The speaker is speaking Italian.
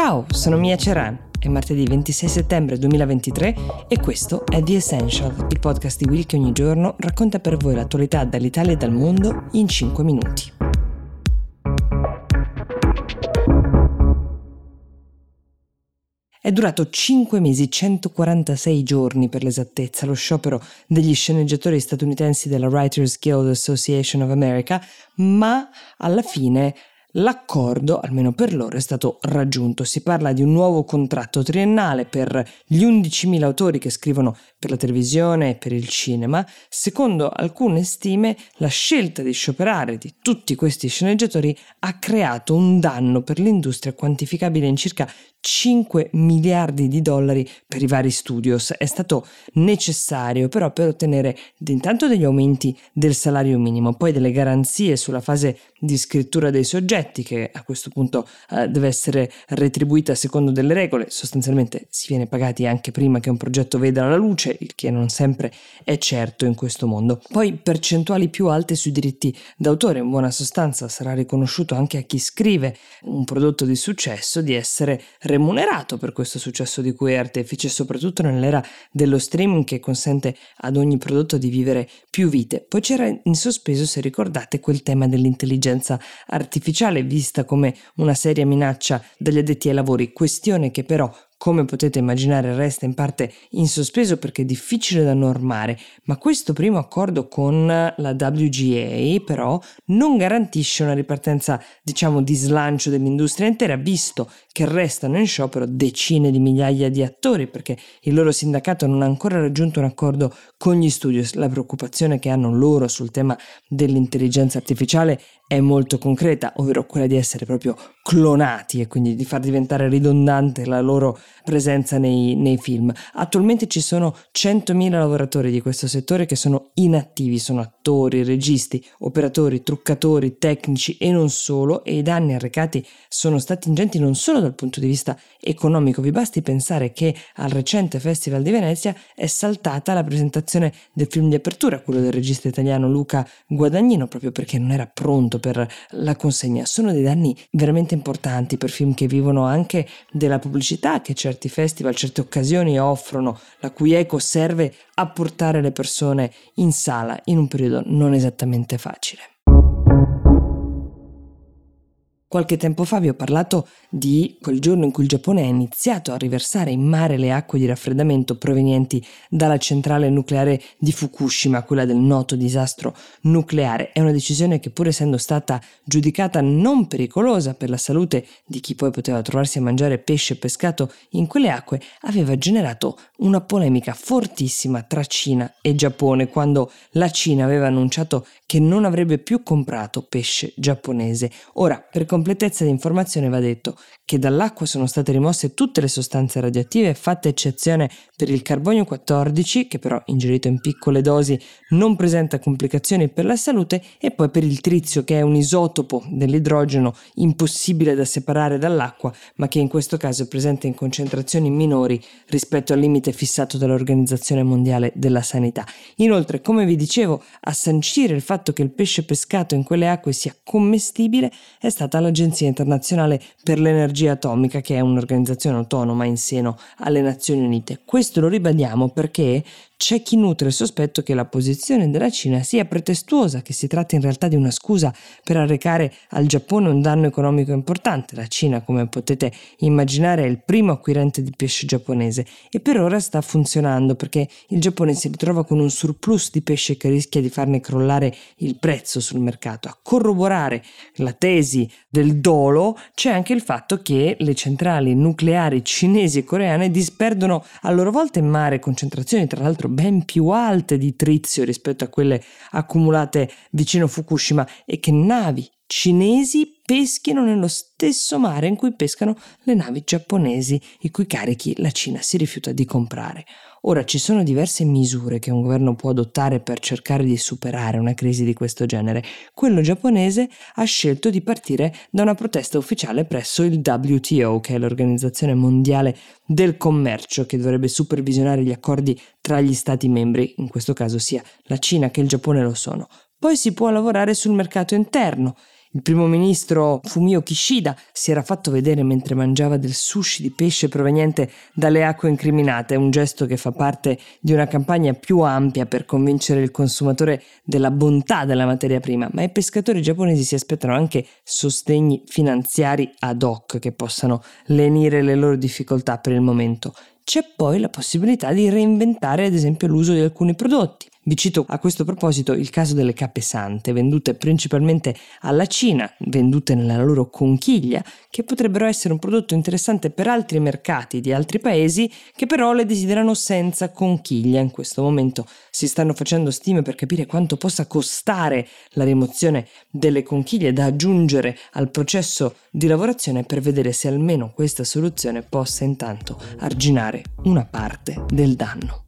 Ciao, sono Mia Ceran. È martedì 26 settembre 2023 e questo è The Essential, il podcast di Will che ogni giorno racconta per voi l'attualità dall'Italia e dal mondo in 5 minuti. È durato 5 mesi, 146 giorni per l'esattezza, lo sciopero degli sceneggiatori statunitensi della Writers Guild Association of America, ma alla fine L'accordo, almeno per loro, è stato raggiunto. Si parla di un nuovo contratto triennale per gli 11.000 autori che scrivono per la televisione e per il cinema. Secondo alcune stime, la scelta di scioperare di tutti questi sceneggiatori ha creato un danno per l'industria quantificabile in circa 5 miliardi di dollari per i vari studios. È stato necessario però per ottenere intanto degli aumenti del salario minimo, poi delle garanzie sulla fase di scrittura dei soggetti che a questo punto eh, deve essere retribuita secondo delle regole, sostanzialmente si viene pagati anche prima che un progetto veda la luce, il che non sempre è certo in questo mondo. Poi percentuali più alte sui diritti d'autore, in buona sostanza sarà riconosciuto anche a chi scrive un prodotto di successo di essere remunerato per questo successo di cui è artefice, soprattutto nell'era dello streaming che consente ad ogni prodotto di vivere più vite. Poi c'era in sospeso, se ricordate, quel tema dell'intelligenza artificiale vista come una seria minaccia dagli addetti ai lavori, questione che però come potete immaginare resta in parte in sospeso perché è difficile da normare, ma questo primo accordo con la WGA però non garantisce una ripartenza diciamo di slancio dell'industria intera visto che restano in sciopero decine di migliaia di attori perché il loro sindacato non ha ancora raggiunto un accordo con gli studios. La preoccupazione che hanno loro sul tema dell'intelligenza artificiale è molto concreta, ovvero quella di essere proprio clonati e quindi di far diventare ridondante la loro presenza nei, nei, film. Attualmente ci sono 100.000 lavoratori di questo settore che sono inattivi, sono attori, registi, operatori, truccatori, tecnici e non solo, e i danni arrecati sono stati ingenti non solo dal punto di vista economico. Vi basti pensare che al recente Festival di Venezia è saltata la presentazione del film di apertura, quello del regista italiano Luca Guadagnino, proprio perché non era pronto per la consegna. Sono dei danni veramente importanti per film che vivono anche della pubblicità che certi festival, certe occasioni offrono, la cui eco serve a portare le persone in sala in un periodo non esattamente facile. Qualche tempo fa vi ho parlato di quel giorno in cui il Giappone ha iniziato a riversare in mare le acque di raffreddamento provenienti dalla centrale nucleare di Fukushima, quella del noto disastro nucleare. È una decisione che pur essendo stata giudicata non pericolosa per la salute di chi poi poteva trovarsi a mangiare pesce pescato in quelle acque, aveva generato una polemica fortissima tra Cina e Giappone quando la Cina aveva annunciato che non avrebbe più comprato pesce giapponese. Ora, per completezza di informazione va detto che dall'acqua sono state rimosse tutte le sostanze radioattive, fatta eccezione per il carbonio 14, che però ingerito in piccole dosi non presenta complicazioni per la salute, e poi per il trizio, che è un isotopo dell'idrogeno impossibile da separare dall'acqua, ma che in questo caso è presente in concentrazioni minori rispetto al limite fissato dall'Organizzazione Mondiale della Sanità. Inoltre, come vi dicevo, a sancire il fatto che il pesce pescato in quelle acque sia commestibile è stata la dall'Agenzia internazionale per l'energia atomica, che è un'organizzazione autonoma in seno alle Nazioni Unite. Questo lo ribadiamo perché c'è chi nutre il sospetto che la posizione della Cina sia pretestuosa, che si tratti in realtà di una scusa per arrecare al Giappone un danno economico importante. La Cina, come potete immaginare, è il primo acquirente di pesce giapponese e per ora sta funzionando perché il Giappone si ritrova con un surplus di pesce che rischia di farne crollare il prezzo sul mercato. A corroborare la tesi del dolo c'è anche il fatto che le centrali nucleari cinesi e coreane disperdono a loro volta in mare concentrazioni tra l'altro ben più alte di trizio rispetto a quelle accumulate vicino Fukushima e che navi cinesi peschino nello stesso mare in cui pescano le navi giapponesi, i cui carichi la Cina si rifiuta di comprare. Ora ci sono diverse misure che un governo può adottare per cercare di superare una crisi di questo genere. Quello giapponese ha scelto di partire da una protesta ufficiale presso il WTO, che è l'Organizzazione Mondiale del Commercio, che dovrebbe supervisionare gli accordi tra gli Stati membri, in questo caso sia la Cina che il Giappone lo sono. Poi si può lavorare sul mercato interno Il primo ministro Fumio Kishida si era fatto vedere mentre mangiava del sushi di pesce proveniente dalle acque incriminate, un gesto che fa parte di una campagna più ampia per convincere il consumatore della bontà della materia prima, ma i pescatori giapponesi si aspettano anche sostegni finanziari ad hoc che possano lenire le loro difficoltà per il momento. C'è poi la possibilità di reinventare ad esempio l'uso di alcuni prodotti. Vi cito a questo proposito il caso delle cappe sante, vendute principalmente alla Cina, vendute nella loro conchiglia, che potrebbero essere un prodotto interessante per altri mercati di altri paesi che però le desiderano senza conchiglia. In questo momento si stanno facendo stime per capire quanto possa costare la rimozione delle conchiglie da aggiungere al processo di lavorazione per vedere se almeno questa soluzione possa intanto arginare una parte del danno.